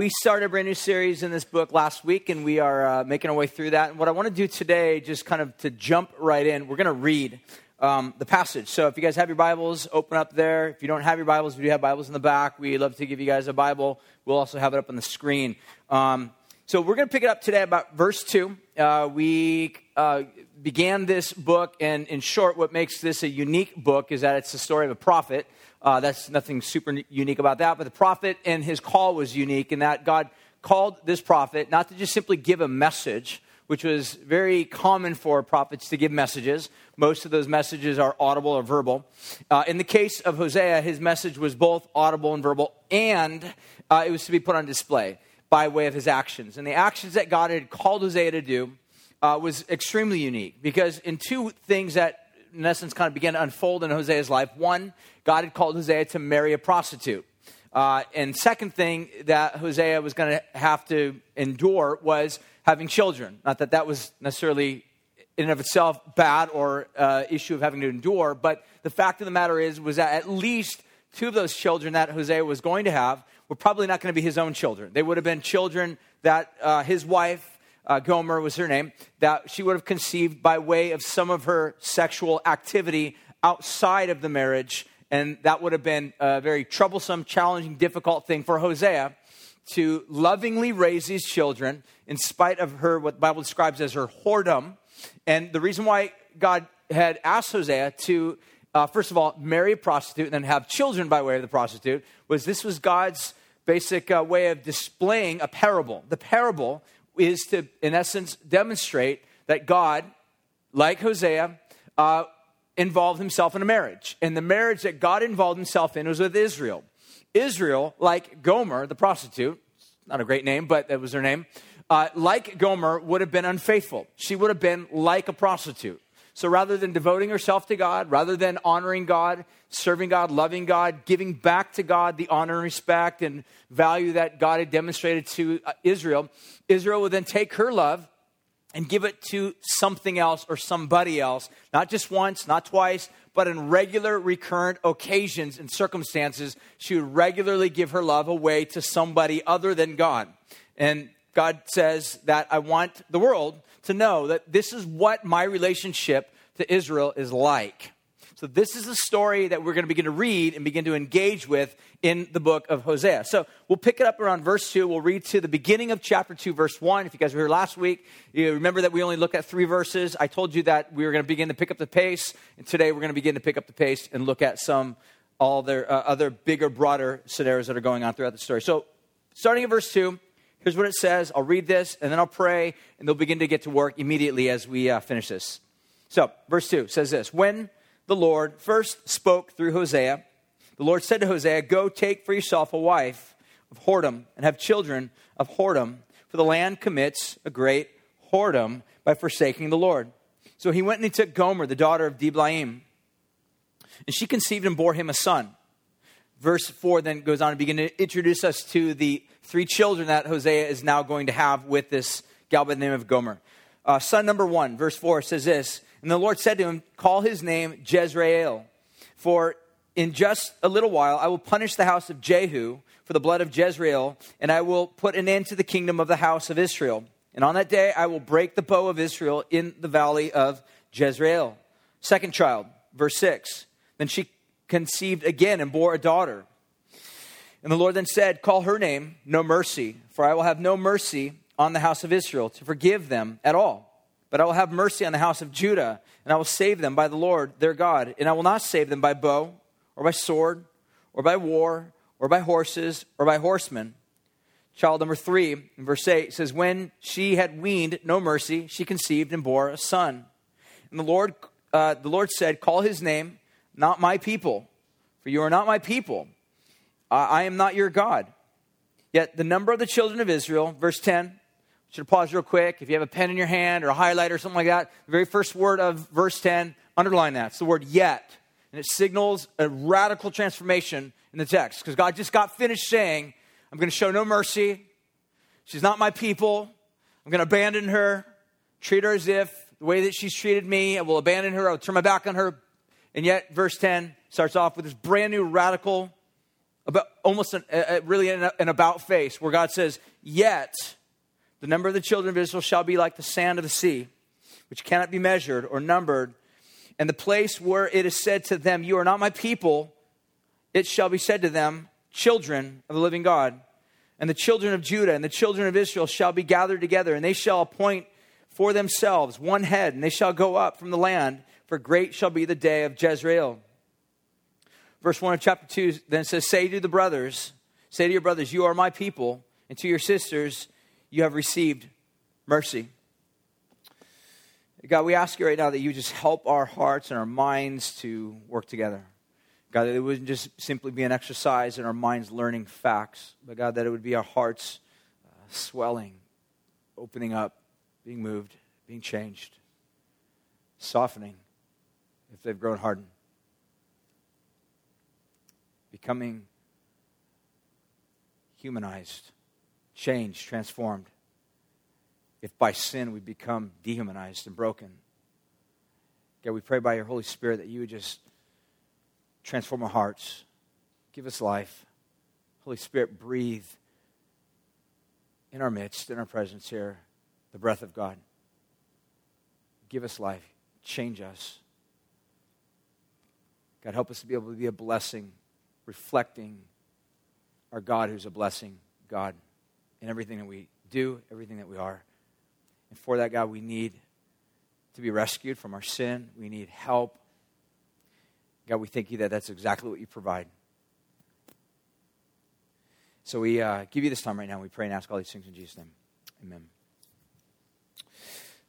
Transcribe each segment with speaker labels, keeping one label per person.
Speaker 1: We started a brand new series in this book last week, and we are uh, making our way through that. And what I want to do today, just kind of to jump right in, we're going to read um, the passage. So if you guys have your Bibles, open up there. If you don't have your Bibles, we do have Bibles in the back. We love to give you guys a Bible. We'll also have it up on the screen. Um, so we're going to pick it up today about verse 2. Uh, we uh, began this book, and in short, what makes this a unique book is that it's the story of a prophet uh, that's nothing super unique about that. But the prophet and his call was unique in that God called this prophet not to just simply give a message, which was very common for prophets to give messages. Most of those messages are audible or verbal. Uh, in the case of Hosea, his message was both audible and verbal, and uh, it was to be put on display by way of his actions. And the actions that God had called Hosea to do uh, was extremely unique because in two things that in essence, kind of began to unfold in Hosea's life. One, God had called Hosea to marry a prostitute. Uh, and second thing that Hosea was going to have to endure was having children. Not that that was necessarily in and of itself bad or uh, issue of having to endure, but the fact of the matter is was that at least two of those children that Hosea was going to have were probably not going to be his own children. They would have been children that uh, his wife uh, Gomer was her name, that she would have conceived by way of some of her sexual activity outside of the marriage. And that would have been a very troublesome, challenging, difficult thing for Hosea to lovingly raise these children in spite of her, what the Bible describes as her whoredom. And the reason why God had asked Hosea to, uh, first of all, marry a prostitute and then have children by way of the prostitute was this was God's basic uh, way of displaying a parable. The parable is to, in essence, demonstrate that God, like Hosea, uh, involved himself in a marriage. And the marriage that God involved himself in was with Israel. Israel, like Gomer, the prostitute, not a great name, but that was her name, uh, like Gomer, would have been unfaithful. She would have been like a prostitute. So rather than devoting herself to God, rather than honoring God, serving God, loving God, giving back to God the honor and respect and value that God had demonstrated to uh, Israel, Israel would then take her love and give it to something else or somebody else, not just once, not twice, but in regular, recurrent occasions and circumstances, she would regularly give her love away to somebody other than God. And God says that I want the world to know that this is what my relationship to Israel is like. So, this is the story that we're going to begin to read and begin to engage with in the book of Hosea. So, we'll pick it up around verse 2. We'll read to the beginning of chapter 2, verse 1. If you guys were here last week, you remember that we only looked at three verses. I told you that we were going to begin to pick up the pace. And today, we're going to begin to pick up the pace and look at some all their uh, other bigger, broader scenarios that are going on throughout the story. So, starting at verse 2, Here's what it says. I'll read this and then I'll pray, and they'll begin to get to work immediately as we uh, finish this. So, verse 2 says this When the Lord first spoke through Hosea, the Lord said to Hosea, Go take for yourself a wife of whoredom and have children of whoredom, for the land commits a great whoredom by forsaking the Lord. So he went and he took Gomer, the daughter of Diblaim, and she conceived and bore him a son. Verse 4 then goes on to begin to introduce us to the three children that Hosea is now going to have with this gal by the name of Gomer. Uh, son number one, verse 4 says this And the Lord said to him, Call his name Jezreel, for in just a little while I will punish the house of Jehu for the blood of Jezreel, and I will put an end to the kingdom of the house of Israel. And on that day I will break the bow of Israel in the valley of Jezreel. Second child, verse 6. Then she conceived again and bore a daughter. And the Lord then said, Call her name No Mercy, for I will have no mercy on the house of Israel to forgive them at all. But I will have mercy on the house of Judah, and I will save them by the Lord their God. And I will not save them by bow, or by sword, or by war, or by horses, or by horsemen. Child number three, verse 8, says, When she had weaned no mercy, she conceived and bore a son. And the Lord, uh, the Lord said, Call his name not my people, for you are not my people. I am not your God. Yet the number of the children of Israel, verse 10, should pause real quick. If you have a pen in your hand or a highlighter or something like that, the very first word of verse 10, underline that. It's the word yet. And it signals a radical transformation in the text. Because God just got finished saying, I'm going to show no mercy. She's not my people. I'm going to abandon her, treat her as if the way that she's treated me, I will abandon her, I'll turn my back on her, and yet, verse 10 starts off with this brand new radical about almost an, a, really an, an about face where God says, Yet the number of the children of Israel shall be like the sand of the sea, which cannot be measured or numbered. And the place where it is said to them, You are not my people, it shall be said to them, Children of the living God. And the children of Judah and the children of Israel shall be gathered together, and they shall appoint for themselves one head, and they shall go up from the land, for great shall be the day of Jezreel. Verse 1 of chapter 2 then says, Say to the brothers, say to your brothers, You are my people, and to your sisters, you have received mercy. God, we ask you right now that you just help our hearts and our minds to work together. God, that it wouldn't just simply be an exercise in our minds learning facts, but God, that it would be our hearts uh, swelling, opening up, being moved, being changed, softening if they've grown hardened becoming humanized, changed, transformed. If by sin we become dehumanized and broken. God, we pray by your Holy Spirit that you would just transform our hearts, give us life. Holy Spirit, breathe in our midst, in our presence here, the breath of God. Give us life, change us. God, help us to be able to be a blessing reflecting our God who's a blessing God in everything that we do, everything that we are. And for that, God, we need to be rescued from our sin. We need help. God, we thank you that that's exactly what you provide. So we uh, give you this time right now. We pray and ask all these things in Jesus' name. Amen.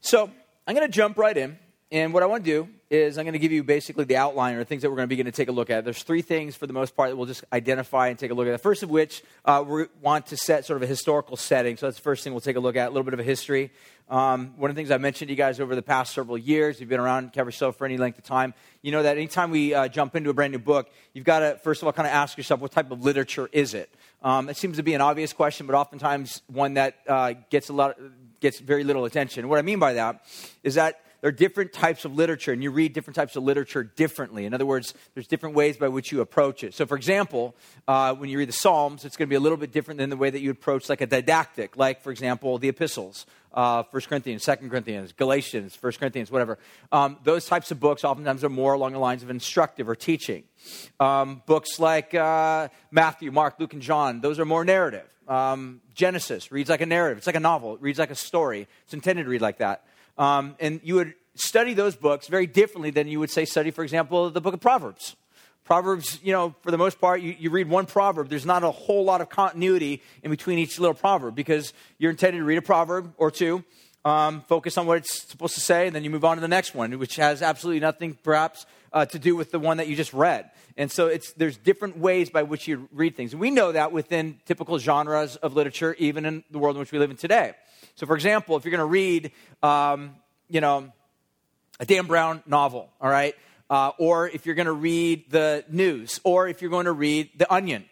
Speaker 1: So I'm going to jump right in. And what I want to do is I'm going to give you basically the outline or things that we're going to begin to take a look at. There's three things for the most part that we'll just identify and take a look at. The first of which uh, we want to set sort of a historical setting. So that's the first thing we'll take a look at, a little bit of a history. Um, one of the things I've mentioned to you guys over the past several years, you've been around Calvary Show for any length of time, you know that anytime we uh, jump into a brand new book, you've got to, first of all, kind of ask yourself, what type of literature is it? Um, it seems to be an obvious question, but oftentimes one that uh, gets a lot, gets very little attention. What I mean by that is that there are different types of literature, and you read different types of literature differently. In other words, there's different ways by which you approach it. So, for example, uh, when you read the Psalms, it's going to be a little bit different than the way that you approach, like a didactic, like, for example, the epistles. Uh, 1 Corinthians, 2 Corinthians, Galatians, 1 Corinthians, whatever. Um, those types of books oftentimes are more along the lines of instructive or teaching. Um, books like uh, Matthew, Mark, Luke, and John, those are more narrative. Um, Genesis reads like a narrative. It's like a novel. It reads like a story. It's intended to read like that. Um, and you would study those books very differently than you would say study, for example, the book of Proverbs. Proverbs, you know, for the most part, you, you read one proverb. There's not a whole lot of continuity in between each little proverb because you're intended to read a proverb or two, um, focus on what it's supposed to say, and then you move on to the next one, which has absolutely nothing, perhaps, uh, to do with the one that you just read. And so it's, there's different ways by which you read things. We know that within typical genres of literature, even in the world in which we live in today. So, for example, if you're going to read, um, you know, a Dan Brown novel, all right? Uh, or if you're going to read the news, or if you're going to read The Onion,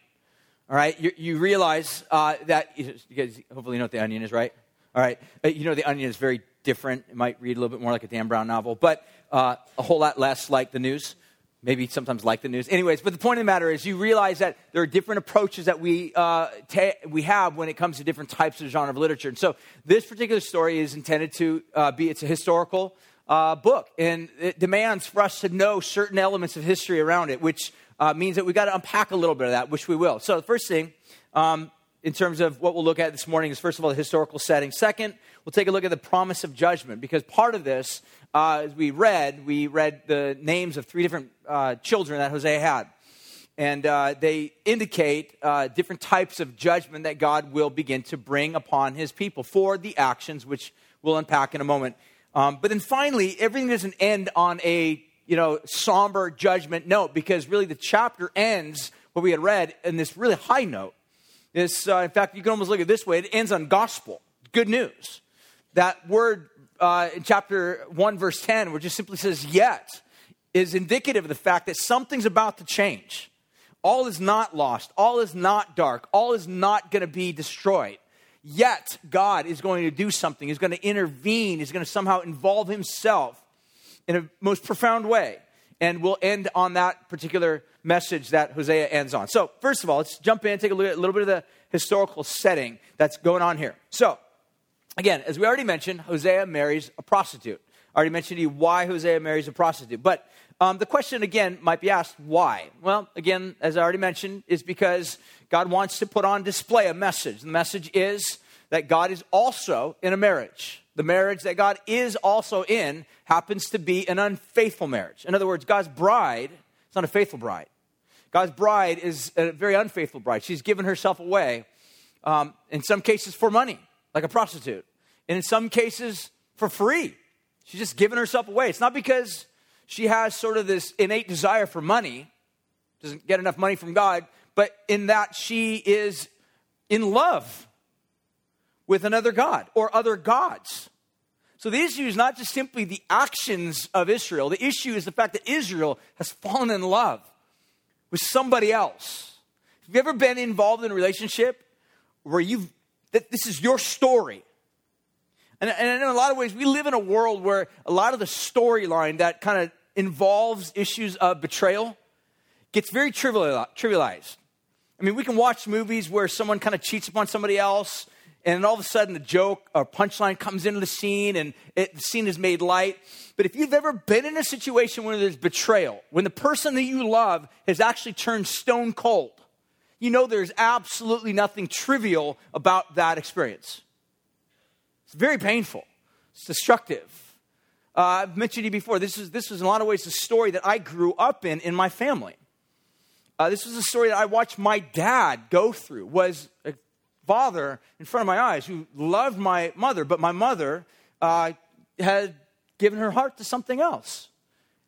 Speaker 1: all right? You, you realize uh, that, you guys hopefully you know what The Onion is, right? All right. Uh, you know, The Onion is very different. It might read a little bit more like a Dan Brown novel, but uh, a whole lot less like the news maybe sometimes like the news. Anyways, but the point of the matter is you realize that there are different approaches that we, uh, ta- we have when it comes to different types of genre of literature. And so this particular story is intended to uh, be, it's a historical uh, book, and it demands for us to know certain elements of history around it, which uh, means that we've got to unpack a little bit of that, which we will. So the first thing, um, in terms of what we'll look at this morning is first of all the historical setting. Second, we'll take a look at the promise of judgment because part of this, uh, as we read, we read the names of three different uh, children that Hosea had. And uh, they indicate uh, different types of judgment that God will begin to bring upon his people for the actions, which we'll unpack in a moment. Um, but then finally, everything doesn't end on a you know somber judgment note because really the chapter ends what we had read in this really high note. This, uh, in fact, you can almost look at this way: it ends on gospel, good news. That word uh, in chapter one, verse ten, which just simply says "yet," is indicative of the fact that something's about to change. All is not lost. All is not dark. All is not going to be destroyed. Yet, God is going to do something. He's going to intervene. He's going to somehow involve himself in a most profound way. And we'll end on that particular message that Hosea ends on. So, first of all, let's jump in and take a look at a little bit of the historical setting that's going on here. So, again, as we already mentioned, Hosea marries a prostitute. I already mentioned to you why Hosea marries a prostitute. But um, the question again might be asked why? Well, again, as I already mentioned, is because God wants to put on display a message. The message is that God is also in a marriage. The marriage that God is also in happens to be an unfaithful marriage. In other words, God's bride is not a faithful bride. God's bride is a very unfaithful bride. She's given herself away, um, in some cases for money, like a prostitute, and in some cases for free. She's just given herself away. It's not because she has sort of this innate desire for money, doesn't get enough money from God, but in that she is in love with another God or other gods. So the issue is not just simply the actions of Israel, the issue is the fact that Israel has fallen in love with somebody else. Have you ever been involved in a relationship where you've, that this is your story? And, and in a lot of ways, we live in a world where a lot of the storyline that kind of involves issues of betrayal gets very trivialized. I mean, we can watch movies where someone kind of cheats upon somebody else, and then all of a sudden a joke or punchline comes into the scene, and it, the scene is made light. But if you've ever been in a situation where there's betrayal, when the person that you love has actually turned stone cold, you know there's absolutely nothing trivial about that experience. It's very painful, it's destructive. Uh, I've mentioned to you before, this is, this was in a lot of ways the story that I grew up in in my family. Uh, this was a story that I watched my dad go through, was a father in front of my eyes who loved my mother, but my mother uh, had given her heart to something else.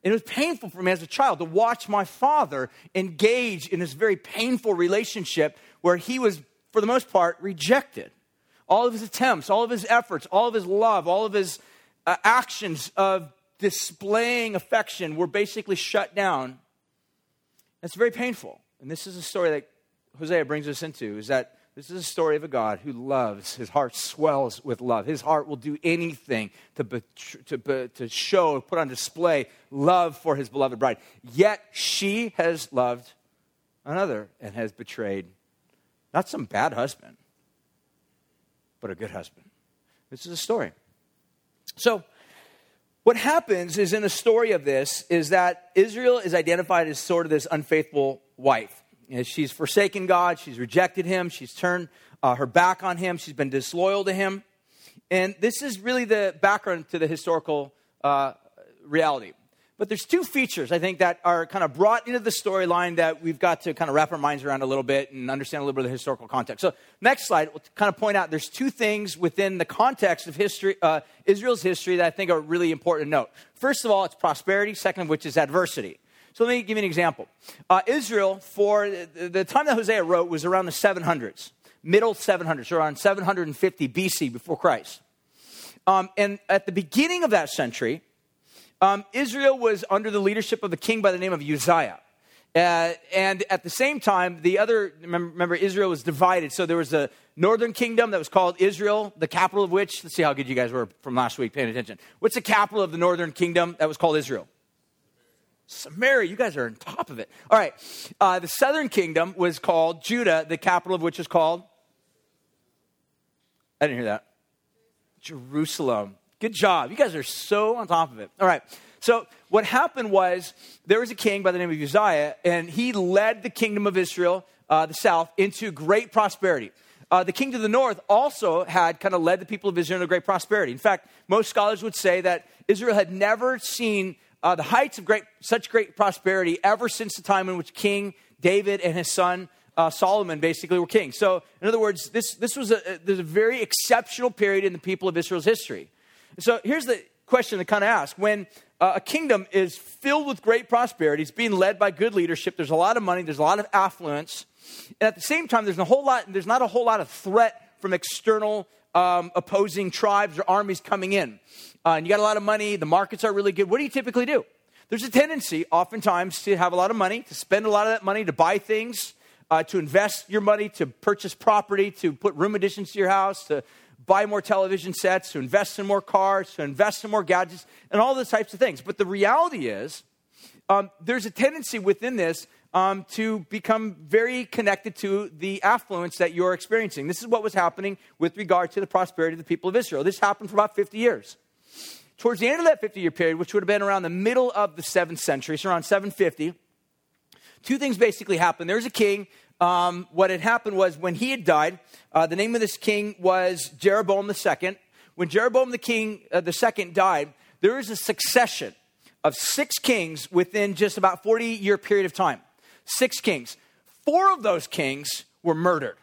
Speaker 1: And it was painful for me as a child to watch my father engage in this very painful relationship where he was, for the most part, rejected. All of his attempts, all of his efforts, all of his love, all of his uh, actions of displaying affection were basically shut down. That's very painful. And this is a story that Hosea brings us into is that this is a story of a God who loves. His heart swells with love. His heart will do anything to, to, to show, put on display love for his beloved bride. Yet she has loved another and has betrayed not some bad husband, but a good husband. This is a story. So, what happens is in the story of this is that Israel is identified as sort of this unfaithful wife. Know, she's forsaken God, she's rejected him, she's turned uh, her back on him, she's been disloyal to him. And this is really the background to the historical uh, reality. But there's two features, I think, that are kind of brought into the storyline that we've got to kind of wrap our minds around a little bit and understand a little bit of the historical context. So, next slide, we'll kind of point out there's two things within the context of history, uh, Israel's history that I think are really important to note. First of all, it's prosperity. Second of which is adversity. So let me give you an example. Uh, Israel, for the time that Hosea wrote, was around the 700s, middle 700s, around 750 BC before Christ. Um, and at the beginning of that century, um, Israel was under the leadership of a king by the name of Uzziah. Uh, and at the same time, the other, remember, Israel was divided. So there was a northern kingdom that was called Israel, the capital of which, let's see how good you guys were from last week paying attention. What's the capital of the northern kingdom that was called Israel? Samaria, you guys are on top of it. All right. Uh, the southern kingdom was called Judah, the capital of which is called? I didn't hear that. Jerusalem. Good job. You guys are so on top of it. All right. So, what happened was there was a king by the name of Uzziah, and he led the kingdom of Israel, uh, the south, into great prosperity. Uh, the king to the north also had kind of led the people of Israel into great prosperity. In fact, most scholars would say that Israel had never seen uh, the heights of great, such great prosperity ever since the time in which King David and his son uh, Solomon basically were king. So, in other words, this, this was a, a, a very exceptional period in the people of Israel's history. So here's the question to kind of ask when uh, a kingdom is filled with great prosperity, it's being led by good leadership, there's a lot of money, there's a lot of affluence, and at the same time, there's a whole lot, there's not a whole lot of threat from external um, opposing tribes or armies coming in. Uh, and you got a lot of money, the markets are really good. What do you typically do? There's a tendency, oftentimes, to have a lot of money, to spend a lot of that money to buy things, uh, to invest your money, to purchase property, to put room additions to your house, to buy more television sets, to invest in more cars, to invest in more gadgets, and all those types of things. But the reality is um, there's a tendency within this um, to become very connected to the affluence that you're experiencing. This is what was happening with regard to the prosperity of the people of Israel. This happened for about 50 years. Towards the end of that 50 year period, which would have been around the middle of the 7th century, so around 750, two things basically happened. There was a king. Um, what had happened was when he had died, uh, the name of this king was Jeroboam II. When Jeroboam the king uh, the second died, there was a succession of six kings within just about 40 year period of time. Six kings. Four of those kings were murdered.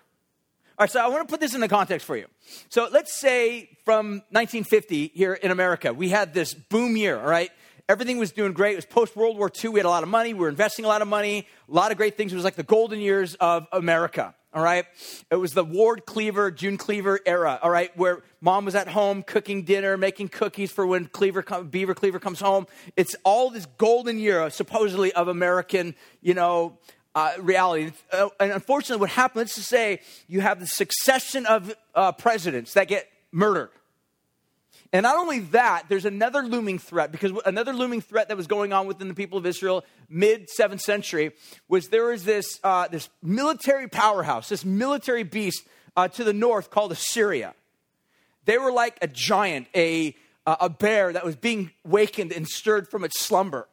Speaker 1: All right, so I want to put this in the context for you. So let's say from 1950 here in America, we had this boom year, all right? Everything was doing great. It was post World War II. We had a lot of money. We were investing a lot of money, a lot of great things. It was like the golden years of America all right? It was the Ward Cleaver, June Cleaver era, all right, where mom was at home cooking dinner, making cookies for when Cleaver Beaver Cleaver comes home. It's all this golden year, supposedly, of American, you know, uh, reality. Uh, and unfortunately, what happened, let's just say you have the succession of uh, presidents that get murdered. And not only that, there's another looming threat, because another looming threat that was going on within the people of Israel mid 7th century was there was this, uh, this military powerhouse, this military beast uh, to the north called Assyria. They were like a giant, a, a bear that was being wakened and stirred from its slumber.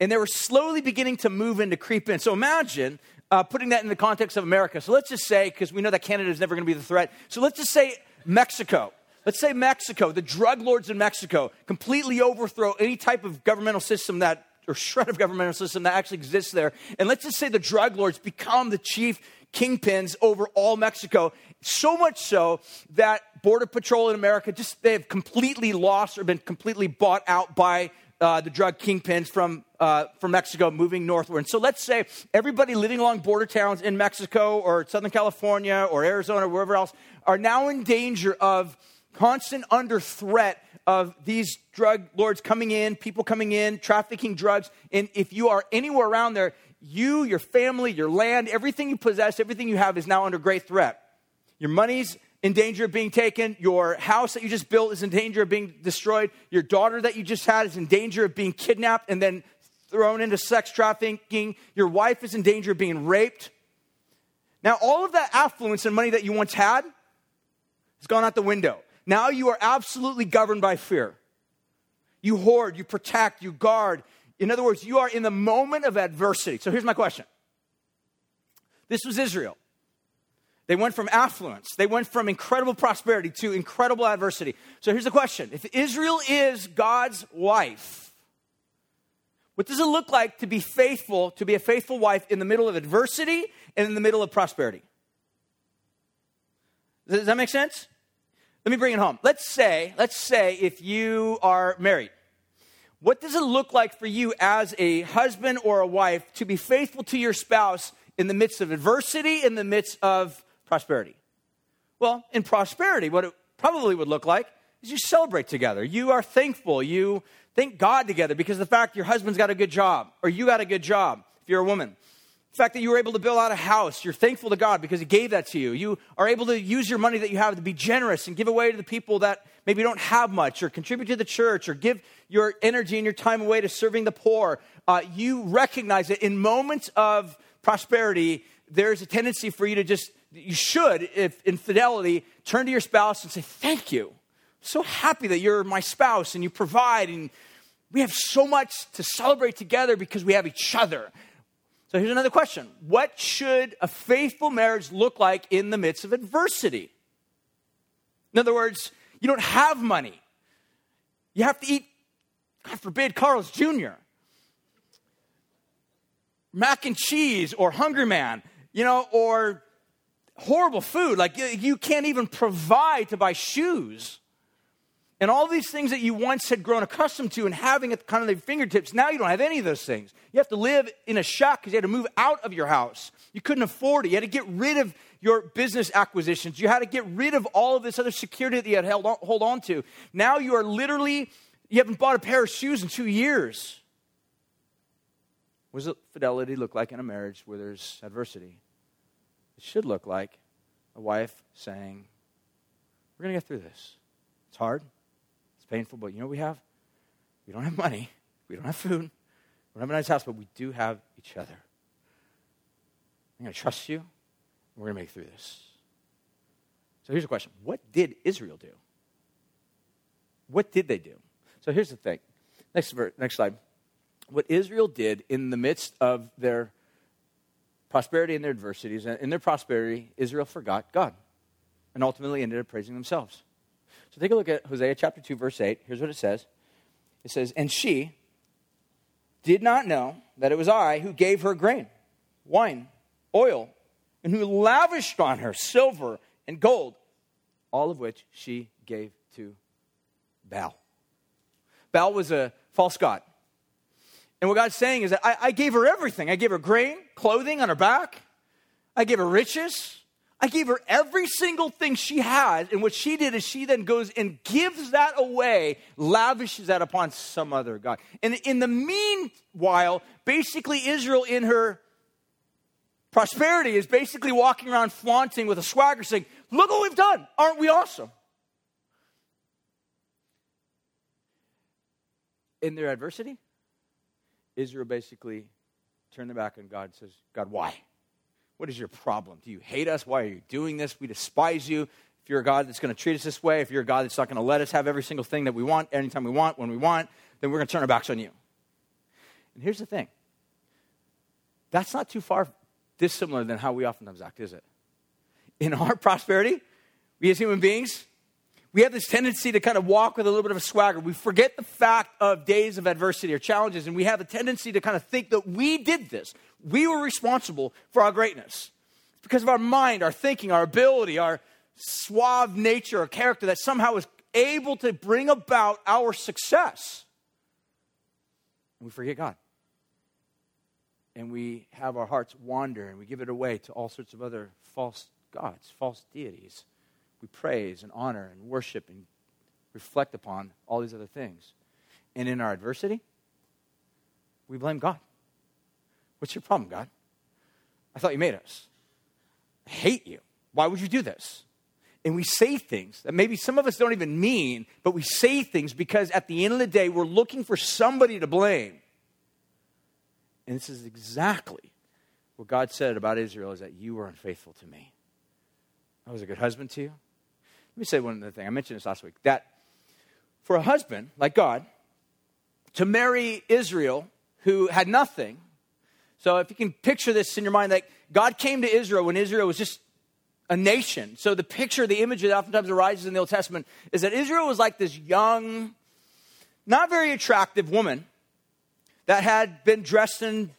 Speaker 1: And they were slowly beginning to move in to creep in. So imagine uh, putting that in the context of America. So let's just say, because we know that Canada is never going to be the threat. So let's just say Mexico. Let's say Mexico, the drug lords in Mexico completely overthrow any type of governmental system that, or shred of governmental system that actually exists there. And let's just say the drug lords become the chief kingpins over all Mexico. So much so that Border Patrol in America just, they have completely lost or been completely bought out by uh, the drug kingpins from, uh, from Mexico moving northward. And so let's say everybody living along border towns in Mexico or Southern California or Arizona or wherever else are now in danger of constant under threat of these drug lords coming in, people coming in, trafficking drugs. And if you are anywhere around there, you, your family, your land, everything you possess, everything you have is now under great threat. Your money's in danger of being taken. Your house that you just built is in danger of being destroyed. Your daughter that you just had is in danger of being kidnapped and then thrown into sex trafficking. Your wife is in danger of being raped. Now, all of that affluence and money that you once had has gone out the window. Now you are absolutely governed by fear. You hoard, you protect, you guard. In other words, you are in the moment of adversity. So here's my question this was Israel. They went from affluence, they went from incredible prosperity to incredible adversity. So here's the question If Israel is God's wife, what does it look like to be faithful, to be a faithful wife in the middle of adversity and in the middle of prosperity? Does that make sense? Let me bring it home. Let's say, let's say if you are married, what does it look like for you as a husband or a wife to be faithful to your spouse in the midst of adversity, in the midst of prosperity? Well, in prosperity, what it probably would look like is you celebrate together. You are thankful. You thank God together because the fact your husband's got a good job or you got a good job if you're a woman. The fact that you were able to build out a house, you're thankful to God because He gave that to you. You are able to use your money that you have to be generous and give away to the people that maybe don't have much, or contribute to the church, or give your energy and your time away to serving the poor. Uh, you recognize that in moments of prosperity, there's a tendency for you to just, you should, if in fidelity, turn to your spouse and say, Thank you. I'm so happy that you're my spouse and you provide and we have so much to celebrate together because we have each other. So here's another question What should a faithful marriage look like in the midst of adversity? In other words, you don't have money. You have to eat, God forbid, Carl's Jr., mac and cheese, or Hungry Man, you know, or horrible food. Like you can't even provide to buy shoes. And all these things that you once had grown accustomed to and having at the kind of their fingertips, now you don't have any of those things. You have to live in a shack because you had to move out of your house. You couldn't afford it. You had to get rid of your business acquisitions. You had to get rid of all of this other security that you had held on, hold on to. Now you are literally, you haven't bought a pair of shoes in two years. What does fidelity look like in a marriage where there's adversity? It should look like a wife saying, We're going to get through this. It's hard it's painful, but you know what we have? We don't have money. We don't have food. We don't have a nice house, but we do have each other. I'm going to trust you. We're going to make through this. So here's a question What did Israel do? What did they do? So here's the thing. Next, next slide. What Israel did in the midst of their prosperity and their adversities, in their prosperity, Israel forgot God and ultimately ended up praising themselves. So take a look at Hosea chapter 2, verse 8. Here's what it says It says, And she did not know that it was I who gave her grain, wine, oil, and who lavished on her silver and gold, all of which she gave to Baal. Baal was a false god. And what God's saying is that I, I, gave her everything. I gave her grain, clothing on her back. I gave her riches. I gave her every single thing she has. And what she did is she then goes and gives that away, lavishes that upon some other God. And in the meanwhile, basically, Israel in her prosperity is basically walking around flaunting with a swagger saying, Look what we've done. Aren't we awesome? In their adversity, Israel basically turned their back on God and says, God, why? What is your problem? Do you hate us? Why are you doing this? We despise you. If you're a God that's going to treat us this way, if you're a God that's not going to let us have every single thing that we want, anytime we want, when we want, then we're going to turn our backs on you. And here's the thing that's not too far dissimilar than how we oftentimes act, is it? In our prosperity, we as human beings, we have this tendency to kind of walk with a little bit of a swagger. We forget the fact of days of adversity or challenges, and we have a tendency to kind of think that we did this. We were responsible for our greatness. It's because of our mind, our thinking, our ability, our suave nature or character that somehow was able to bring about our success. And we forget God. And we have our hearts wander and we give it away to all sorts of other false gods, false deities. We praise and honor and worship and reflect upon all these other things. And in our adversity, we blame God. What's your problem, God? I thought you made us. I hate you. Why would you do this? And we say things that maybe some of us don't even mean, but we say things because at the end of the day, we're looking for somebody to blame. And this is exactly what God said about Israel is that you were unfaithful to me. I was a good husband to you. Let me say one other thing. I mentioned this last week that for a husband like God to marry Israel who had nothing so if you can picture this in your mind, like God came to Israel when Israel was just a nation. So the picture, the image that oftentimes arises in the Old Testament is that Israel was like this young, not very attractive woman that had been dressed in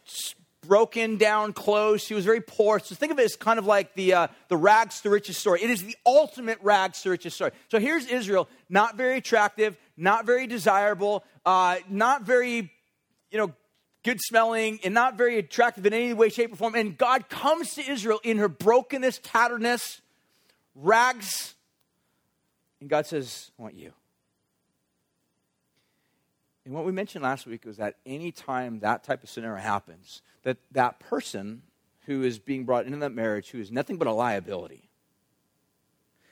Speaker 1: broken down clothes. She was very poor. So think of it as kind of like the, uh, the rags to riches story. It is the ultimate rags to riches story. So here's Israel, not very attractive, not very desirable, uh, not very, you know, good smelling and not very attractive in any way, shape, or form. And God comes to Israel in her brokenness, tatteredness, rags. And God says, I want you. And what we mentioned last week was that anytime that type of scenario happens, that that person who is being brought into that marriage, who is nothing but a liability,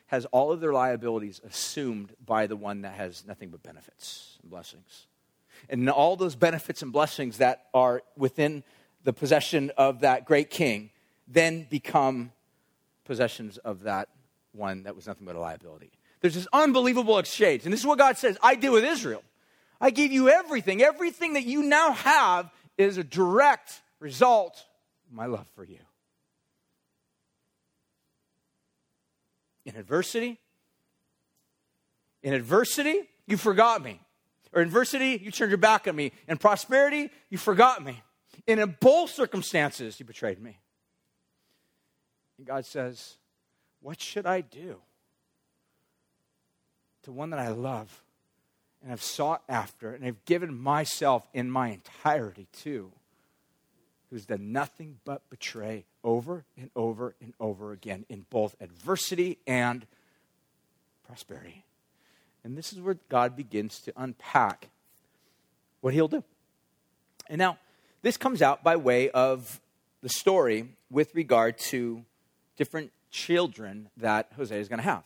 Speaker 1: has all of their liabilities assumed by the one that has nothing but benefits and blessings and all those benefits and blessings that are within the possession of that great king then become possessions of that one that was nothing but a liability. There's this unbelievable exchange. And this is what God says I did with Israel. I gave you everything. Everything that you now have is a direct result of my love for you. In adversity, in adversity, you forgot me. Or adversity, you turned your back on me. In prosperity, you forgot me. And in both circumstances, you betrayed me. And God says, What should I do to one that I love and have sought after and have given myself in my entirety to, who's done nothing but betray over and over and over again in both adversity and prosperity? And this is where God begins to unpack what he'll do. And now, this comes out by way of the story with regard to different children that Hosea is going to have.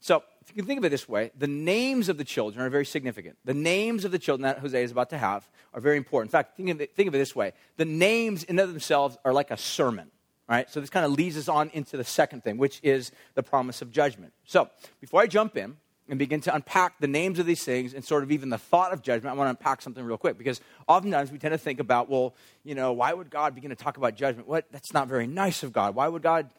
Speaker 1: So, if you can think of it this way, the names of the children are very significant. The names of the children that Hosea is about to have are very important. In fact, think of it, think of it this way the names in of themselves are like a sermon. Right? So this kind of leads us on into the second thing, which is the promise of judgment. So before I jump in, and begin to unpack the names of these things and sort of even the thought of judgment, I want to unpack something real quick because oftentimes we tend to think about, well, you know, why would God begin to talk about judgment? What? That's not very nice of God. Why would God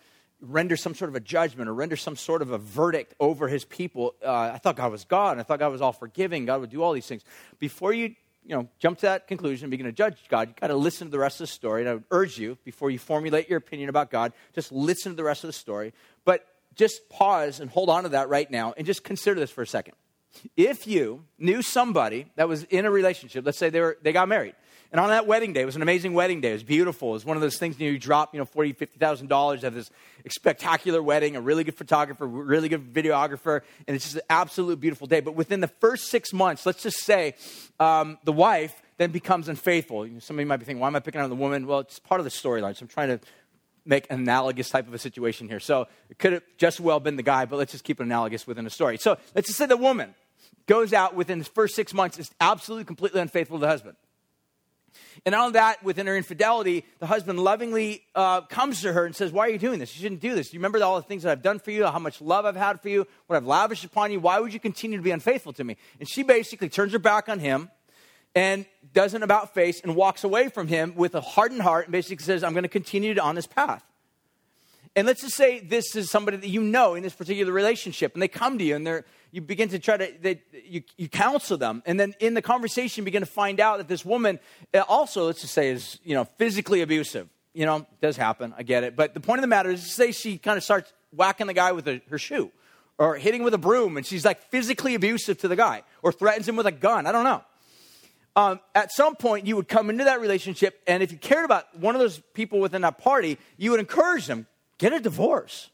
Speaker 1: render some sort of a judgment or render some sort of a verdict over his people? Uh, I thought God was God and I thought God was all forgiving. God would do all these things. Before you, you know, jump to that conclusion and begin to judge God, you've got to listen to the rest of the story. And I would urge you, before you formulate your opinion about God, just listen to the rest of the story. But just pause and hold on to that right now and just consider this for a second. If you knew somebody that was in a relationship, let's say they, were, they got married, and on that wedding day, it was an amazing wedding day. It was beautiful. It was one of those things you, know, you drop, you know, forty, fifty thousand dollars, have this spectacular wedding, a really good photographer, really good videographer, and it's just an absolute beautiful day. But within the first six months, let's just say um, the wife then becomes unfaithful. Somebody might be thinking, why am I picking on the woman? Well, it's part of the storyline. So I'm trying to make an analogous type of a situation here. So it could have just well been the guy, but let's just keep it analogous within a story. So let's just say the woman goes out within the first six months, is absolutely, completely unfaithful to the husband. And on that, within her infidelity, the husband lovingly uh, comes to her and says, Why are you doing this? You shouldn't do this. You remember all the things that I've done for you, how much love I've had for you, what I've lavished upon you? Why would you continue to be unfaithful to me? And she basically turns her back on him and does an about face and walks away from him with a hardened heart and basically says, I'm going to continue on this path. And let's just say this is somebody that you know in this particular relationship, and they come to you and they're, you begin to try to, they, you, you counsel them. And then in the conversation, you begin to find out that this woman uh, also, let's just say, is, you know, physically abusive. You know, it does happen, I get it. But the point of the matter is, say she kind of starts whacking the guy with a, her shoe or hitting with a broom, and she's like physically abusive to the guy or threatens him with a gun. I don't know. Um, at some point, you would come into that relationship, and if you cared about one of those people within that party, you would encourage them get a divorce.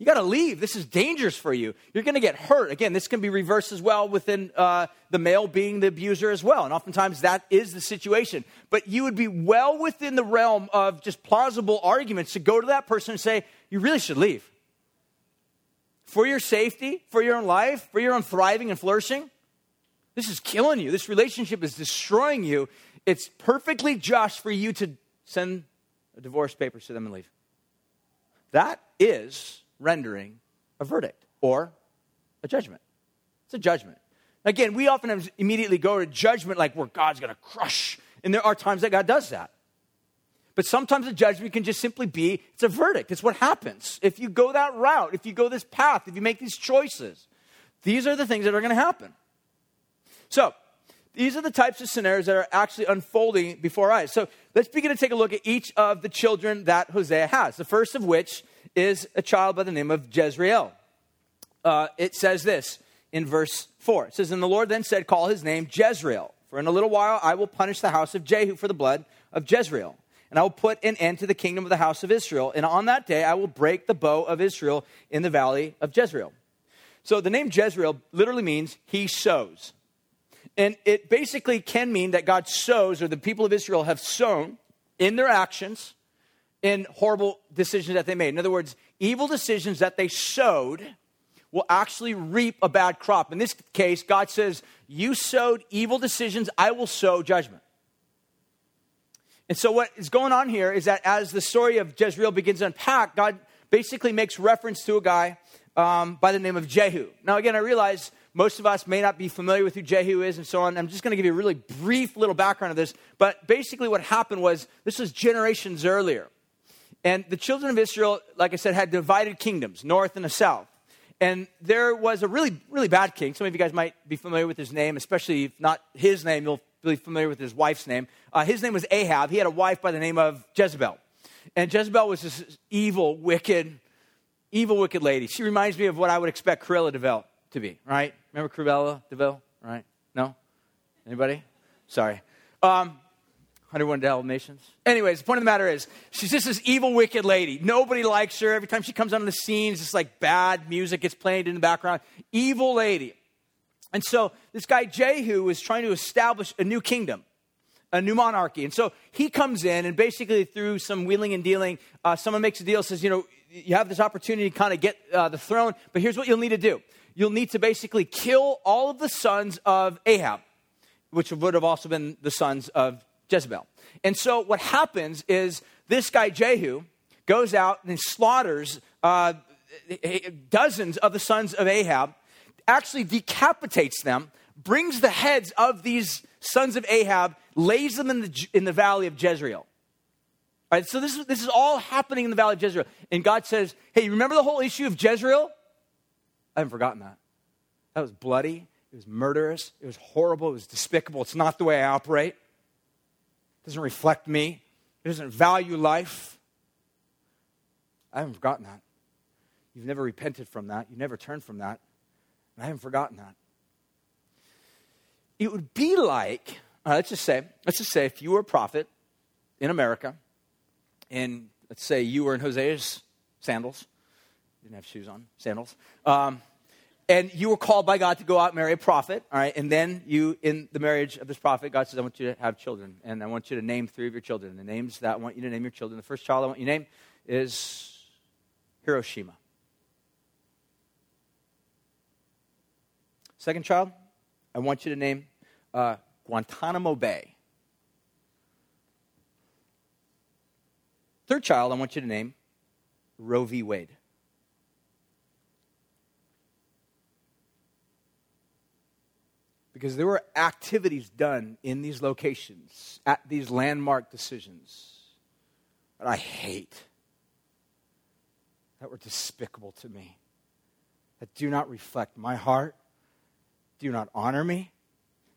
Speaker 1: You got to leave. This is dangerous for you. You're going to get hurt. Again, this can be reversed as well within uh, the male being the abuser as well. And oftentimes that is the situation. But you would be well within the realm of just plausible arguments to go to that person and say, you really should leave. For your safety, for your own life, for your own thriving and flourishing. This is killing you. This relationship is destroying you. It's perfectly just for you to send a divorce papers to them and leave. That is rendering a verdict or a judgment. It's a judgment. Again, we often immediately go to judgment like where God's going to crush. And there are times that God does that. But sometimes a judgment can just simply be it's a verdict. It's what happens. If you go that route, if you go this path, if you make these choices, these are the things that are going to happen. So, these are the types of scenarios that are actually unfolding before our eyes. So, let's begin to take a look at each of the children that Hosea has. The first of which is a child by the name of Jezreel. Uh, it says this in verse 4. It says, And the Lord then said, Call his name Jezreel, for in a little while I will punish the house of Jehu for the blood of Jezreel. And I will put an end to the kingdom of the house of Israel. And on that day I will break the bow of Israel in the valley of Jezreel. So the name Jezreel literally means he sows. And it basically can mean that God sows, or the people of Israel have sown in their actions in horrible decisions that they made. In other words, evil decisions that they sowed will actually reap a bad crop. In this case, God says, You sowed evil decisions, I will sow judgment. And so, what is going on here is that as the story of Jezreel begins to unpack, God basically makes reference to a guy um, by the name of Jehu. Now, again, I realize most of us may not be familiar with who Jehu is and so on. I'm just going to give you a really brief little background of this. But basically, what happened was this was generations earlier. And the children of Israel, like I said, had divided kingdoms, north and the south. And there was a really, really bad king. Some of you guys might be familiar with his name, especially if not his name, you'll be familiar with his wife's name. Uh, his name was Ahab. He had a wife by the name of Jezebel. And Jezebel was this evil, wicked, evil, wicked lady. She reminds me of what I would expect Cruella de Vil to be, right? Remember Cruella de Vil, right? No? Anybody? Sorry. Um, 101 Dalmatians. Anyways, the point of the matter is, she's just this evil, wicked lady. Nobody likes her. Every time she comes on the scene, it's just like bad music gets played in the background. Evil lady. And so this guy Jehu is trying to establish a new kingdom, a new monarchy. And so he comes in, and basically through some wheeling and dealing, uh, someone makes a deal, says, you know, you have this opportunity to kind of get uh, the throne, but here's what you'll need to do you'll need to basically kill all of the sons of Ahab, which would have also been the sons of Jezebel. And so what happens is this guy Jehu goes out and slaughters uh, dozens of the sons of Ahab, actually decapitates them, brings the heads of these sons of Ahab, lays them in the, in the valley of Jezreel. All right, so this is, this is all happening in the valley of Jezreel. And God says, Hey, remember the whole issue of Jezreel? I haven't forgotten that. That was bloody, it was murderous, it was horrible, it was despicable. It's not the way I operate. It doesn't reflect me, it doesn't value life. I haven't forgotten that. You've never repented from that, you've never turned from that. And I haven't forgotten that. It would be like, uh, let's just say, let's just say if you were a prophet in America, and let's say you were in Hosea's sandals, didn't have shoes on, sandals. Um, and you were called by God to go out and marry a prophet, all right? And then you, in the marriage of this prophet, God says, I want you to have children, and I want you to name three of your children. The names that I want you to name your children. The first child I want you to name is Hiroshima. Second child, I want you to name uh, Guantanamo Bay. Third child, I want you to name Roe v. Wade. Because there were activities done in these locations, at these landmark decisions, that I hate, that were despicable to me, that do not reflect my heart, do not honor me,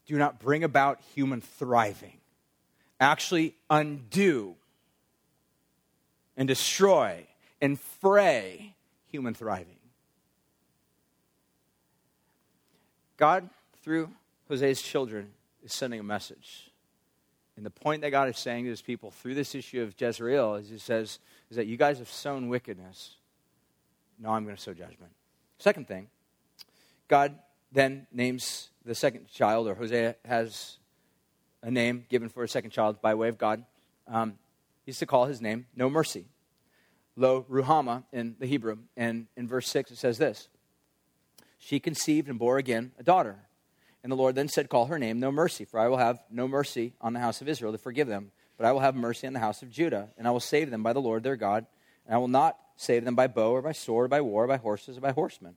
Speaker 1: do not bring about human thriving, actually undo and destroy and fray human thriving. God, through Hosea's children, is sending a message. And the point that God is saying to his people through this issue of Jezreel is he says, is that you guys have sown wickedness. Now I'm going to sow judgment. Second thing, God then names the second child, or Hosea has a name given for a second child by way of God. Um, he's to call his name No Mercy. Lo Ruhama in the Hebrew. And in verse 6 it says this She conceived and bore again a daughter. And the Lord then said, Call her name No Mercy, for I will have no mercy on the house of Israel to forgive them, but I will have mercy on the house of Judah, and I will save them by the Lord their God, and I will not save them by bow or by sword or by war or by horses or by horsemen.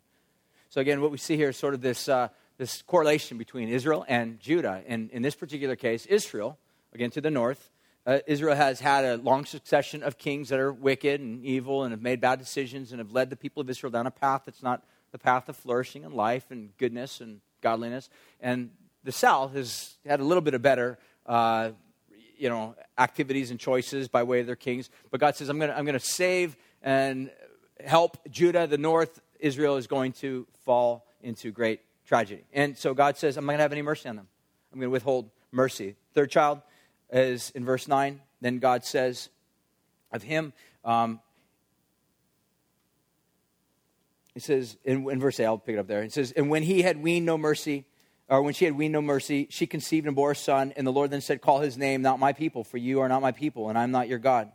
Speaker 1: So again, what we see here is sort of this, uh, this correlation between Israel and Judah. And in this particular case, Israel, again to the north, uh, Israel has had a long succession of kings that are wicked and evil and have made bad decisions and have led the people of Israel down a path that's not the path of flourishing and life and goodness and godliness. And the South has had a little bit of better, uh, you know, activities and choices by way of their kings. But God says, I'm going to I'm going to save and help Judah. The North, Israel is going to fall into great tragedy. And so God says, I'm not going to have any mercy on them. I'm going to withhold mercy. Third child, is in verse 9. Then God says of him, um, he says in, in verse 8, I'll pick it up there. It says, And when he had weaned no mercy, or when she had weaned no mercy, she conceived and bore a son. And the Lord then said, Call his name, not my people, for you are not my people, and I'm not your God.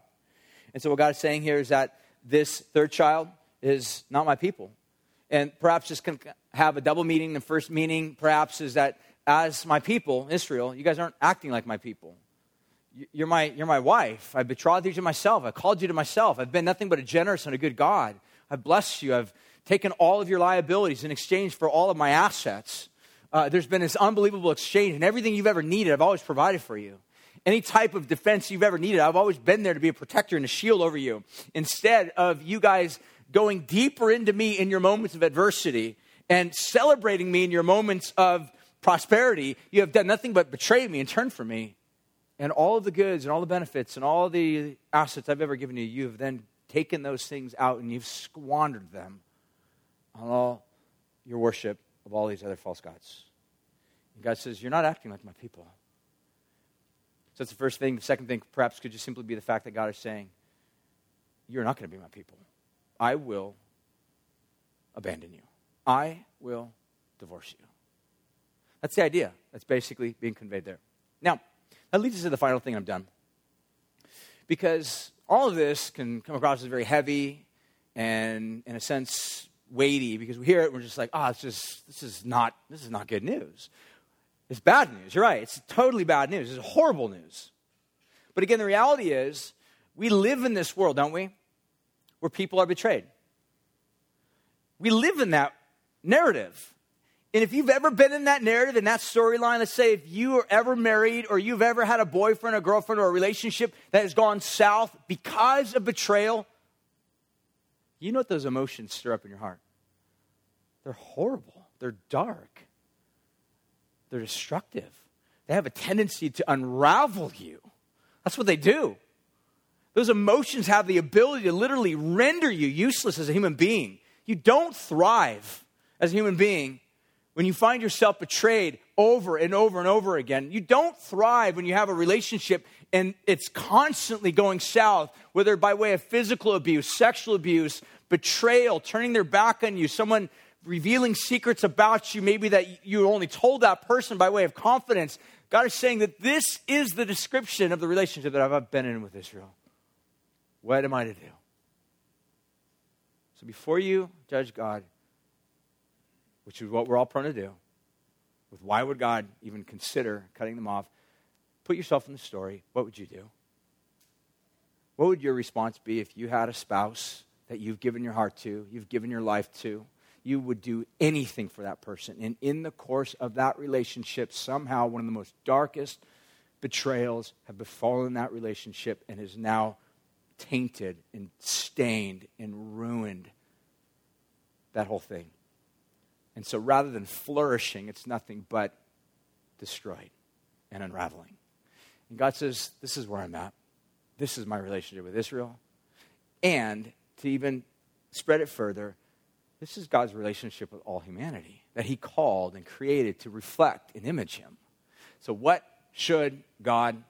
Speaker 1: And so what God is saying here is that this third child is not my people. And perhaps this can have a double meaning. The first meaning, perhaps, is that as my people, Israel, you guys aren't acting like my people. You're my, you're my wife. I betrothed you to myself. I called you to myself. I've been nothing but a generous and a good God. I've blessed you. I've taken all of your liabilities in exchange for all of my assets. Uh, there's been this unbelievable exchange, and everything you've ever needed, I've always provided for you. Any type of defense you've ever needed, I've always been there to be a protector and a shield over you. Instead of you guys going deeper into me in your moments of adversity and celebrating me in your moments of prosperity, you have done nothing but betray me and turn from me and all of the goods and all the benefits and all the assets I've ever given you, you have then taken those things out and you've squandered them on all your worship of all these other false gods. And God says, You're not acting like my people. So that's the first thing. The second thing, perhaps, could just simply be the fact that God is saying, You're not going to be my people. I will abandon you, I will divorce you. That's the idea that's basically being conveyed there. Now, that leads us to the final thing, I'm done. Because all of this can come across as very heavy and, in a sense, weighty because we hear it, we're just like, oh, it's just, this is not, this is not good news. It's bad news. You're right. It's totally bad news. It's horrible news. But again, the reality is, we live in this world, don't we? Where people are betrayed. We live in that narrative. And if you've ever been in that narrative, in that storyline, let's say if you are ever married or you've ever had a boyfriend or girlfriend or a relationship that has gone south because of betrayal, you know what those emotions stir up in your heart. They're horrible, they're dark, they're destructive. They have a tendency to unravel you. That's what they do. Those emotions have the ability to literally render you useless as a human being. You don't thrive as a human being when you find yourself betrayed over and over and over again. You don't thrive when you have a relationship and it's constantly going south, whether by way of physical abuse, sexual abuse, betrayal, turning their back on you, someone revealing secrets about you, maybe that you only told that person by way of confidence. God is saying that this is the description of the relationship that I've been in with Israel. What am I to do? So before you judge God, which is what we're all prone to do, with why would God even consider cutting them off, put yourself in the story. What would you do? What would your response be if you had a spouse that you've given your heart to, you've given your life to? You would do anything for that person. And in the course of that relationship, somehow one of the most darkest betrayals have befallen that relationship and is now tainted and stained and ruined that whole thing. And so rather than flourishing, it's nothing but destroyed and unraveling. And God says, This is where I'm at. This is my relationship with Israel. And to even spread it further, this is God's relationship with all humanity that He called and created to reflect and image Him. So, what should God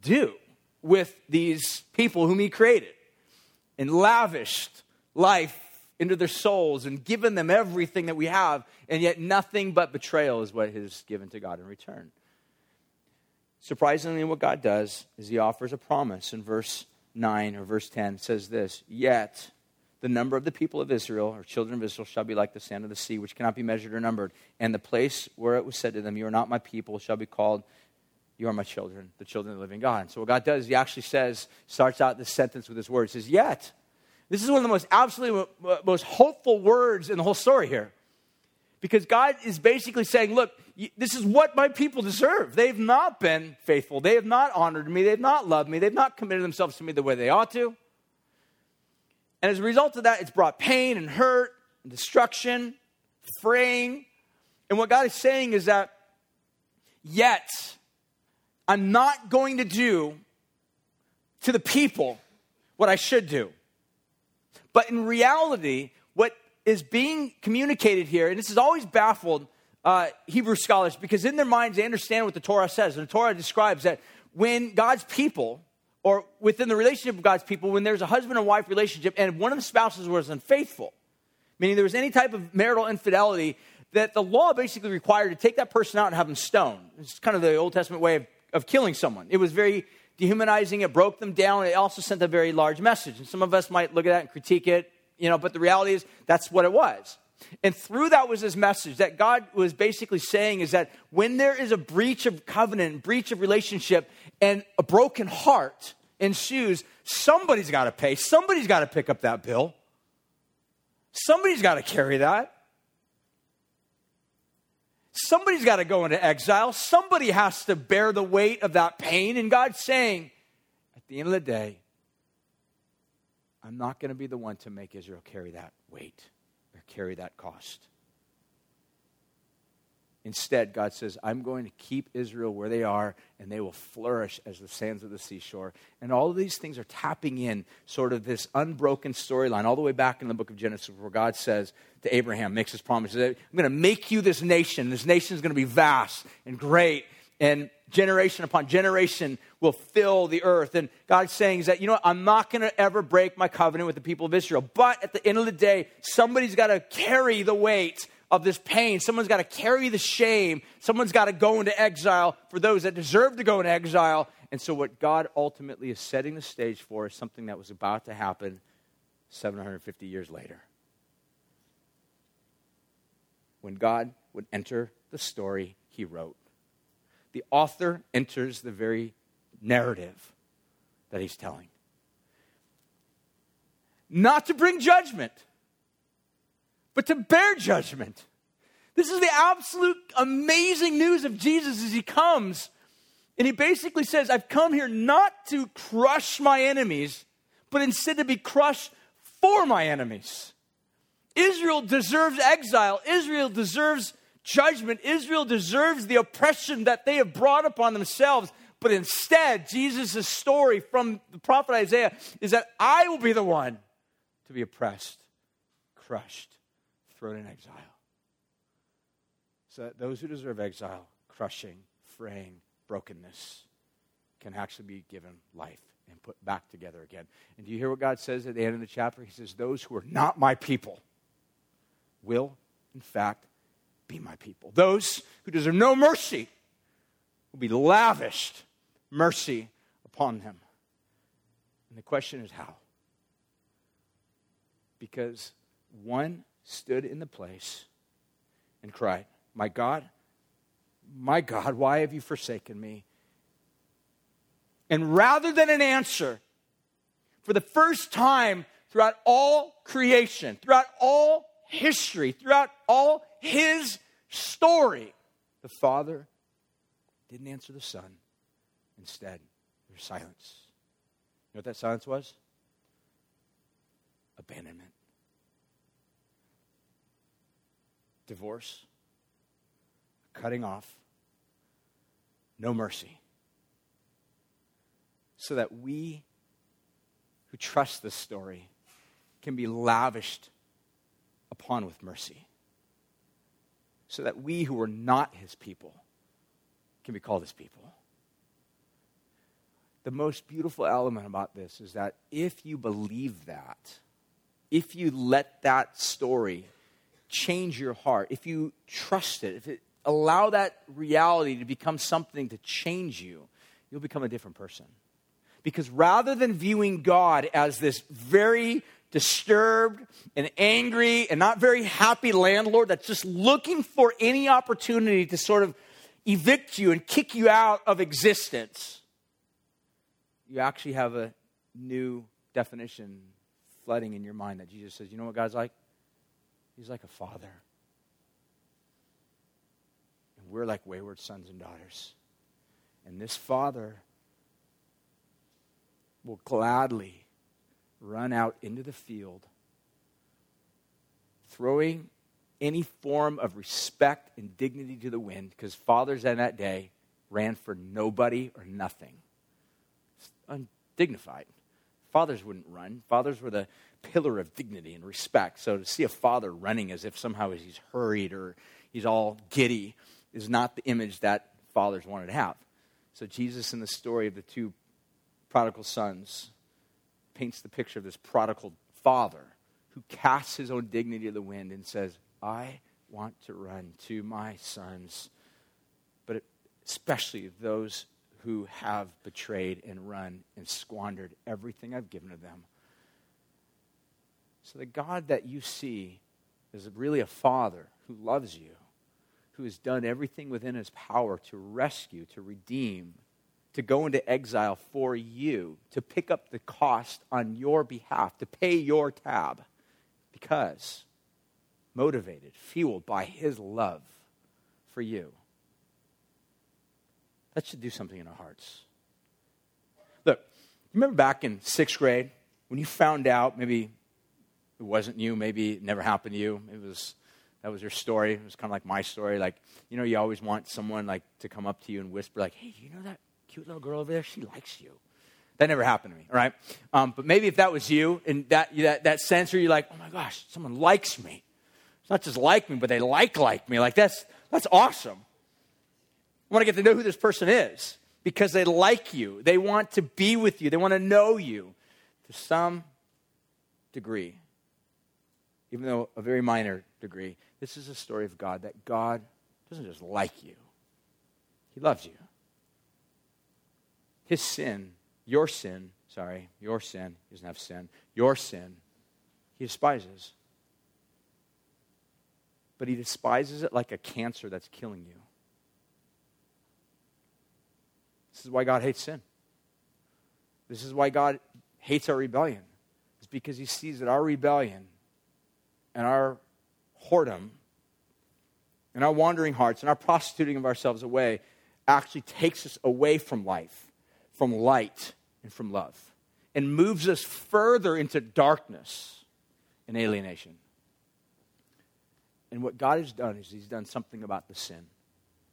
Speaker 1: do? with these people whom he created and lavished life into their souls and given them everything that we have, and yet nothing but betrayal is what is given to God in return. Surprisingly, what God does is he offers a promise in verse 9 or verse 10 says this Yet the number of the people of Israel, or children of Israel, shall be like the sand of the sea, which cannot be measured or numbered. And the place where it was said to them, You are not my people, shall be called you are my children, the children of the living God. And so what God does, he actually says, starts out this sentence with this word. Says, Yet. This is one of the most absolutely most hopeful words in the whole story here. Because God is basically saying, Look, this is what my people deserve. They've not been faithful. They have not honored me. They've not loved me. They've not committed themselves to me the way they ought to. And as a result of that, it's brought pain and hurt and destruction, fraying. And what God is saying is that, yet, I'm not going to do to the people what I should do. But in reality, is being communicated here, and this has always baffled uh, Hebrew scholars because in their minds they understand what the Torah says. And the Torah describes that when God's people, or within the relationship of God's people, when there's a husband and wife relationship and one of the spouses was unfaithful, meaning there was any type of marital infidelity, that the law basically required to take that person out and have them stoned. It's kind of the Old Testament way of of killing someone. It was very dehumanizing. It broke them down. It also sent a very large message. And some of us might look at that and critique it, you know, but the reality is that's what it was. And through that was his message that God was basically saying is that when there is a breach of covenant, breach of relationship, and a broken heart ensues, somebody's got to pay. Somebody's got to pick up that bill. Somebody's got to carry that. Somebody's got to go into exile. Somebody has to bear the weight of that pain. And God's saying, at the end of the day, I'm not going to be the one to make Israel carry that weight or carry that cost. Instead, God says, I'm going to keep Israel where they are, and they will flourish as the sands of the seashore. And all of these things are tapping in sort of this unbroken storyline, all the way back in the book of Genesis, where God says to Abraham, makes his promise, I'm going to make you this nation. This nation is going to be vast and great, and generation upon generation will fill the earth. And God's saying is that, you know what, I'm not going to ever break my covenant with the people of Israel. But at the end of the day, somebody's got to carry the weight of this pain. Someone's got to carry the shame. Someone's got to go into exile for those that deserve to go into exile. And so, what God ultimately is setting the stage for is something that was about to happen 750 years later. when God would enter the story he wrote. The author enters the very narrative that he's telling. Not to bring judgment, but to bear judgment. This is the absolute amazing news of Jesus as he comes. And he basically says, I've come here not to crush my enemies, but instead to be crushed for my enemies. Israel deserves exile. Israel deserves judgment. Israel deserves the oppression that they have brought upon themselves. But instead, Jesus' story from the prophet Isaiah is that I will be the one to be oppressed, crushed, thrown in exile. So that those who deserve exile, crushing, fraying, brokenness, can actually be given life and put back together again. And do you hear what God says at the end of the chapter? He says, Those who are not my people will, in fact, be my people. Those who deserve no mercy will be lavished mercy upon them. And the question is how? Because one stood in the place and cried, My God, my God, why have you forsaken me? And rather than an answer, for the first time throughout all creation, throughout all history, throughout all his story, the Father didn't answer the Son. Instead, there's silence. You know what that silence was? Abandonment. Divorce. Cutting off. No mercy. So that we who trust this story can be lavished upon with mercy. So that we who are not his people can be called his people. The most beautiful element about this is that if you believe that, if you let that story change your heart, if you trust it, if it allow that reality to become something to change you, you'll become a different person. Because rather than viewing God as this very disturbed and angry and not very happy landlord that's just looking for any opportunity to sort of evict you and kick you out of existence, you actually have a new definition flooding in your mind that Jesus says, you know what God's like? He's like a father. And we're like wayward sons and daughters. And this father will gladly run out into the field, throwing any form of respect and dignity to the wind, because fathers in that day ran for nobody or nothing. It's undignified. Fathers wouldn't run. Fathers were the pillar of dignity and respect. So to see a father running as if somehow he's hurried or he's all giddy is not the image that fathers wanted to have. So Jesus in the story of the two prodigal sons paints the picture of this prodigal father who casts his own dignity to the wind and says, I want to run to my sons, but especially those who have betrayed and run and squandered everything I've given to them. So the God that you see is really a father who loves you, who has done everything within his power to rescue, to redeem, to go into exile for you, to pick up the cost on your behalf, to pay your tab, because motivated, fueled by his love for you. That should do something in our hearts. Look, remember back in sixth grade when you found out maybe it wasn't you, maybe it never happened to you, it was that was your story. It was kind of like my story. Like, you know, you always want someone like to come up to you and whisper, like, "Hey, do you know that cute little girl over there, she likes you. That never happened to me, all right? Um, but maybe if that was you, and that, that, that sense where you're like, oh my gosh, someone likes me. It's not just like me, but they like like me. Like, that's, that's awesome. I want to get to know who this person is because they like you. They want to be with you. They want to know you to some degree, even though a very minor degree. This is a story of God that God doesn't just like you, He loves you. His sin, your sin, sorry, your sin, he doesn't have sin, your sin, he despises. but he despises it like a cancer that's killing you. This is why God hates sin. This is why God hates our rebellion. It's because he sees that our rebellion and our whoredom and our wandering hearts and our prostituting of ourselves away actually takes us away from life, from light, and from love, and moves us further into darkness and alienation. And what God has done is He's done something about the sin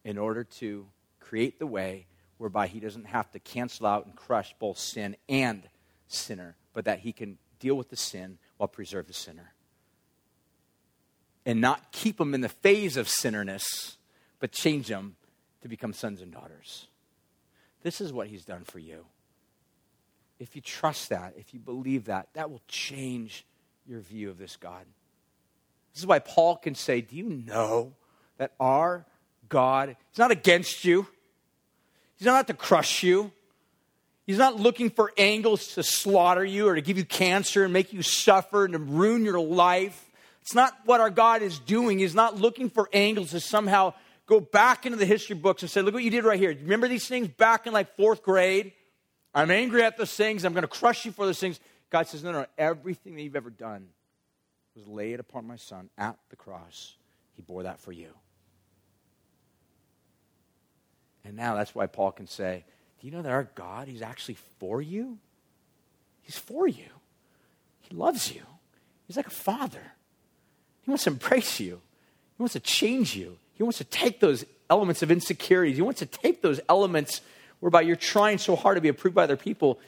Speaker 1: in order to create the way whereby He doesn't have to cancel out and crush both sin and sinner, but that He can deal with the sin while preserve the sinner. And not keep them in the phase of sinnerness, but change them to become sons and daughters. This is what He's done for you. If you trust that, if you believe that, that will change your view of this God. This is why Paul can say, Do you know that our God is not against you? He's not out to crush you. He's not looking for angles to slaughter you or to give you cancer and make you suffer and to ruin your life. It's not what our God is doing. He's not looking for angles to somehow go back into the history books and say, Look what you did right here. Remember these things back in like fourth grade? I'm angry at those things. I'm going to crush you for those things. God says, No, no, everything that you've ever done was laid upon my son at the cross. He bore that for you. And now that's why Paul can say, Do you know that our God, He's actually for you? He's for you. He loves you. He's like a father. He wants to embrace you, He wants to change you. He wants to take those elements of insecurities, He wants to take those elements whereby you're trying so hard to be approved by other people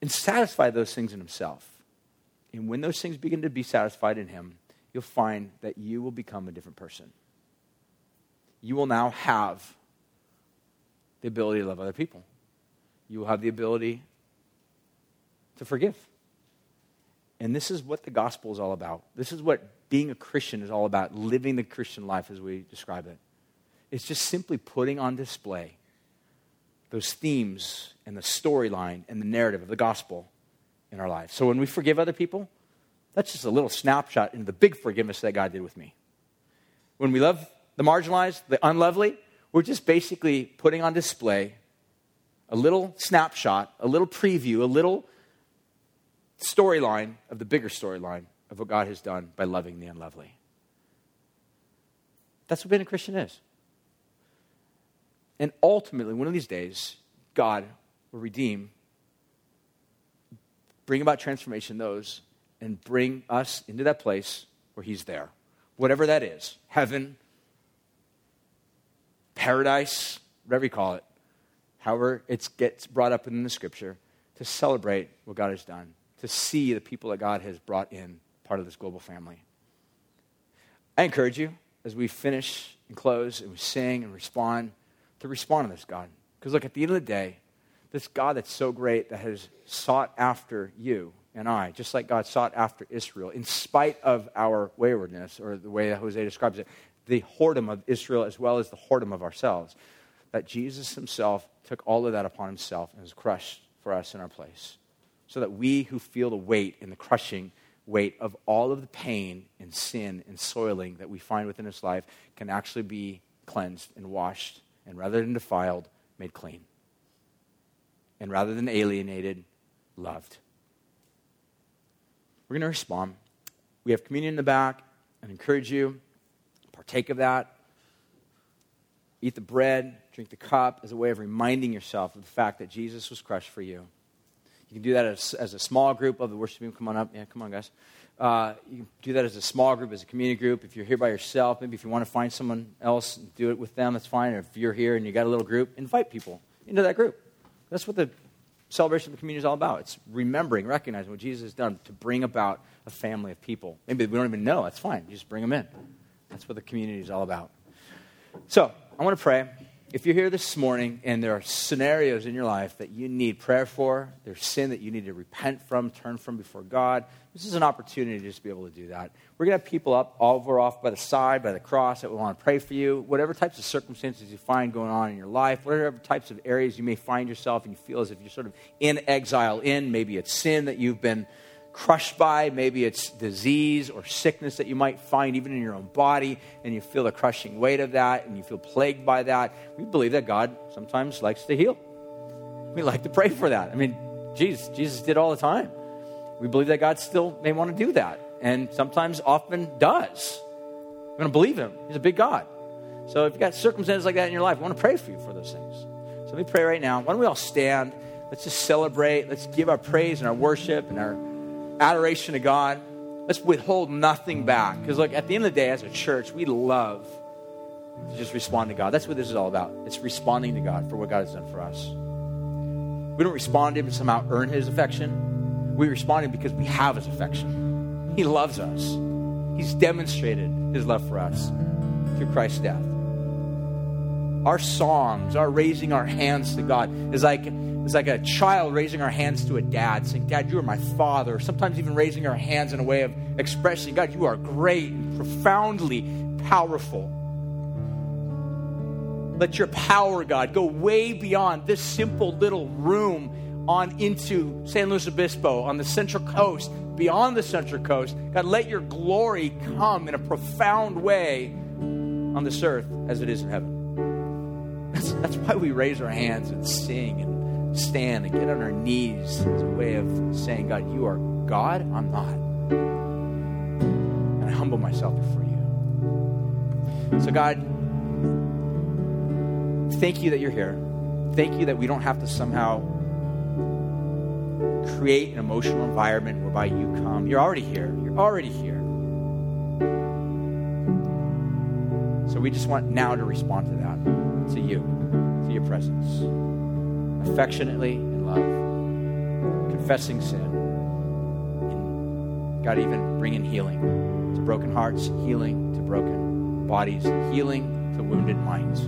Speaker 1: and satisfy those things in Himself. And when those things begin to be satisfied in Him, you'll find that you will become a different person. You will now have the ability to love other people. You will have the ability to forgive. And this is what the gospel is all about. This is what being a Christian is all about, living the Christian life as we describe it. It's just simply putting on display those themes and the storyline and the narrative of the gospel in our lives. So when we forgive other people, that's just a little snapshot into the big forgiveness that God did with me. When we love the marginalized, the unlovely, we're just basically putting on display a little snapshot, a little preview, a little storyline of the bigger storyline of what God has done by loving the unlovely. That's what being a Christian is. And ultimately, one of these days, God will redeem bring about transformation those and bring us into that place where He's there. Whatever that is heaven, paradise, whatever you call it, however it gets brought up in the scripture, to celebrate what God has done, to see the people that God has brought in, part of this global family. I encourage you as we finish and close and we sing and respond to respond to this God. Because look, at the end of the day, this God that's so great that has sought after you and I, just like God sought after Israel, in spite of our waywardness, or the way that Hosea describes it, the whoredom of Israel as well as the whoredom of ourselves, that Jesus himself took all of that upon himself and was crushed for us in our place. So that we who feel the weight and the crushing weight of all of the pain and sin and soiling that we find within this life can actually be cleansed and washed, and rather than defiled, made clean and rather than alienated, loved. We're going to respond. We have communion in the back and encourage you partake of that. Eat the bread, drink the cup as a way of reminding yourself of the fact that Jesus was crushed for you. You can do that as, as a small group of the worship team. Come on up. Yeah, come on, guys. Uh, you can do that as a small group, as a community group. If you're here by yourself, maybe if you want to find someone else, do it with them, that's fine. Or if you're here and you got a little group, invite people into that group. That's what the celebration of the community is all about. It's remembering, recognizing what Jesus has done to bring about a family of people. Maybe we don't even know. That's fine. You just bring them in. That's what the community is all about. So, I want to pray. If you're here this morning and there are scenarios in your life that you need prayer for, there's sin that you need to repent from, turn from before God, this is an opportunity to just be able to do that. We're going to have people up all over off by the side, by the cross, that we want to pray for you. Whatever types of circumstances you find going on in your life, whatever types of areas you may find yourself and you feel as if you're sort of in exile in, maybe it's sin that you've been crushed by. Maybe it's disease or sickness that you might find even in your own body, and you feel the crushing weight of that, and you feel plagued by that. We believe that God sometimes likes to heal. We like to pray for that. I mean, Jesus, Jesus did all the time. We believe that God still may want to do that, and sometimes often does. We're going to believe Him. He's a big God. So if you've got circumstances like that in your life, I want to pray for you for those things. So let me pray right now. Why don't we all stand? Let's just celebrate. Let's give our praise and our worship and our adoration to God. Let's withhold nothing back. Because, look, at the end of the day, as a church, we love to just respond to God. That's what this is all about. It's responding to God for what God has done for us. We don't respond to Him to somehow earn His affection. We respond to Him because we have His affection. He loves us, He's demonstrated His love for us through Christ's death. Our songs, our raising our hands to God is like it's like a child raising our hands to a dad, saying, Dad, you are my father. Sometimes even raising our hands in a way of expressing, God, you are great and profoundly powerful. Let your power, God, go way beyond this simple little room on into San Luis Obispo on the Central Coast, beyond the Central Coast. God, let your glory come in a profound way on this earth as it is in heaven. That's, why we raise our hands and sing and stand and get on our knees as a way of saying, God, you are God, I'm not. And I humble myself before you. So, God, thank you that you're here. Thank you that we don't have to somehow create an emotional environment whereby you come. You're already here. You're already here. So we just want now to respond to that, to you, your presence. Affectionately in love, confessing sin, and God even bringing healing to broken hearts, healing to broken bodies, healing to wounded minds.